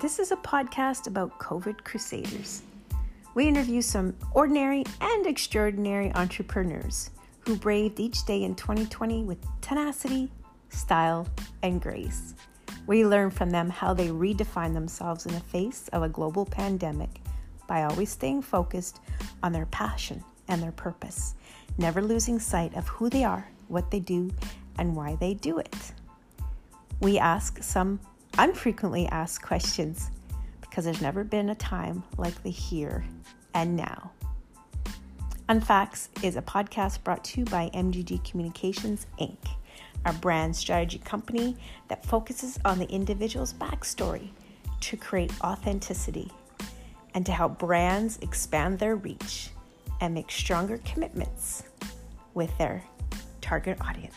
This is a podcast about COVID crusaders. We interview some ordinary and extraordinary entrepreneurs who braved each day in 2020 with tenacity, style, and grace. We learn from them how they redefine themselves in the face of a global pandemic by always staying focused on their passion and their purpose, never losing sight of who they are, what they do, and why they do it. We ask some unfrequently asked questions because there's never been a time like the here and now. Unfacts is a podcast brought to you by MGG Communications Inc., our brand strategy company that focuses on the individual's backstory to create authenticity and to help brands expand their reach and make stronger commitments with their target audience.